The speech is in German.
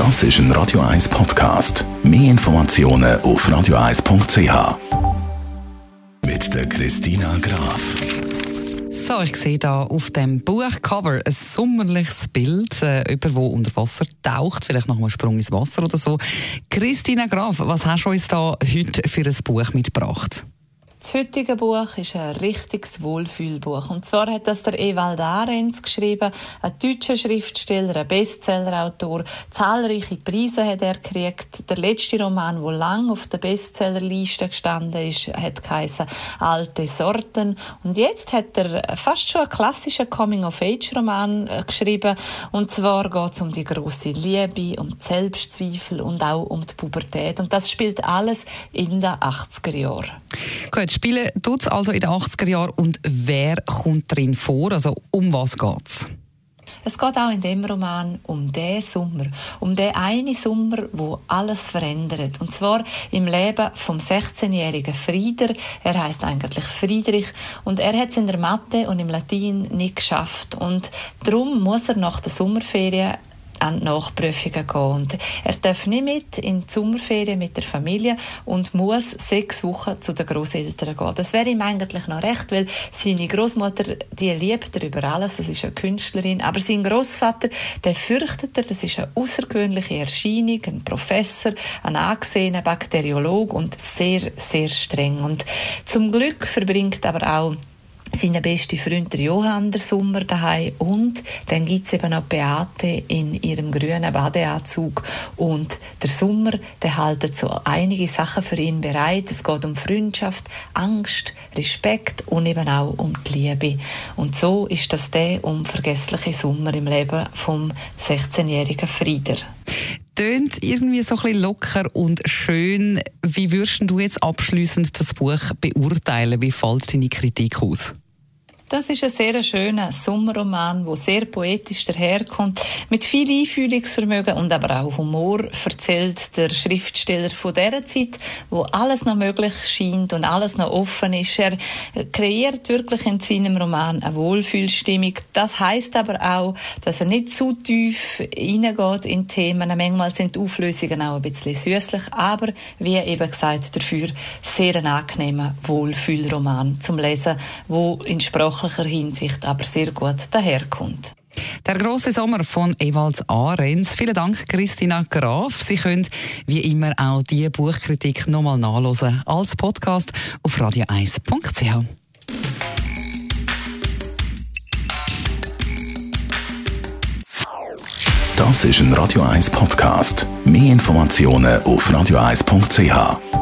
Das ist ein Radio 1 Podcast. Mehr Informationen auf radio1.ch. Mit der Christina Graf. So, ich sehe da auf dem Buchcover ein sommerliches Bild, äh, jemand, der unter Wasser taucht, vielleicht noch einen Sprung ins Wasser oder so. Christina Graf, was hast du uns da heute für ein Buch mitgebracht? Das heutige Buch ist ein richtiges Wohlfühlbuch. Und zwar hat das der Ewald Ahrens geschrieben, ein deutscher Schriftsteller, ein Bestsellerautor. Zahlreiche Preise hat er gekriegt. Der letzte Roman, der lang auf der Bestsellerliste gestanden ist, hat geheißen Alte Sorten. Und jetzt hat er fast schon einen klassischen Coming-of-Age-Roman äh, geschrieben. Und zwar geht es um die große Liebe, um die Selbstzweifel und auch um die Pubertät. Und das spielt alles in den 80er Jahren. Gut, spielen tut es also in den 80er Jahren und wer kommt drin vor? Also um was geht's? Es geht auch in dem Roman um den Sommer, um den einen Sommer, wo alles verändert. Und zwar im Leben vom 16-jährigen Frieder. Er heißt eigentlich Friedrich und er hat es in der Mathe und im Latin nicht geschafft. Und darum muss er nach der Sommerferien an Nachprüfungen gehen. Und er darf nicht mit in die Sommerferien mit der Familie und muss sechs Wochen zu den Großeltern gehen. Das wäre ihm eigentlich noch recht, weil seine Großmutter, die liebt er über alles, das ist eine Künstlerin, aber sein Großvater, der fürchtet er, das ist eine außergewöhnliche Erscheinung, ein Professor, ein angesehener Bakteriolog und sehr, sehr streng. Und zum Glück verbringt aber auch seinen besten Freund der Johann der Sommer daheim und dann gibt's eben noch Beate in ihrem grünen Badeanzug und der Sommer, der haltet so einige Sachen für ihn bereit. Es geht um Freundschaft, Angst, Respekt und eben auch um die Liebe. Und so ist das der unvergessliche Sommer im Leben vom 16-jährigen Frieder tönt irgendwie so ein bisschen locker und schön. Wie würdest du jetzt abschließend das Buch beurteilen? Wie fällt deine Kritik aus? Das ist ein sehr schöner Sommerroman, wo sehr poetisch daherkommt, mit viel Einfühlungsvermögen und aber auch Humor erzählt der Schriftsteller von dieser Zeit, wo alles noch möglich scheint und alles noch offen ist. Er kreiert wirklich in seinem Roman eine Wohlfühlstimmung. Das heißt aber auch, dass er nicht zu tief hineingeht in Themen. Manchmal sind die Auflösungen auch ein bisschen süßlich, aber wie eben gesagt, dafür sehr ein angenehmer Wohlfühlroman zum Lesen, wo in Sprache sprachlicher Hinsicht aber sehr gut daherkommt. Der große Sommer von Ewalds Ahrens. Vielen Dank, Christina Graf. Sie können wie immer auch die Buchkritik nochmal nachlesen als Podcast auf radio1.ch. Das ist ein Radio 1 Podcast. Mehr Informationen auf radio1.ch.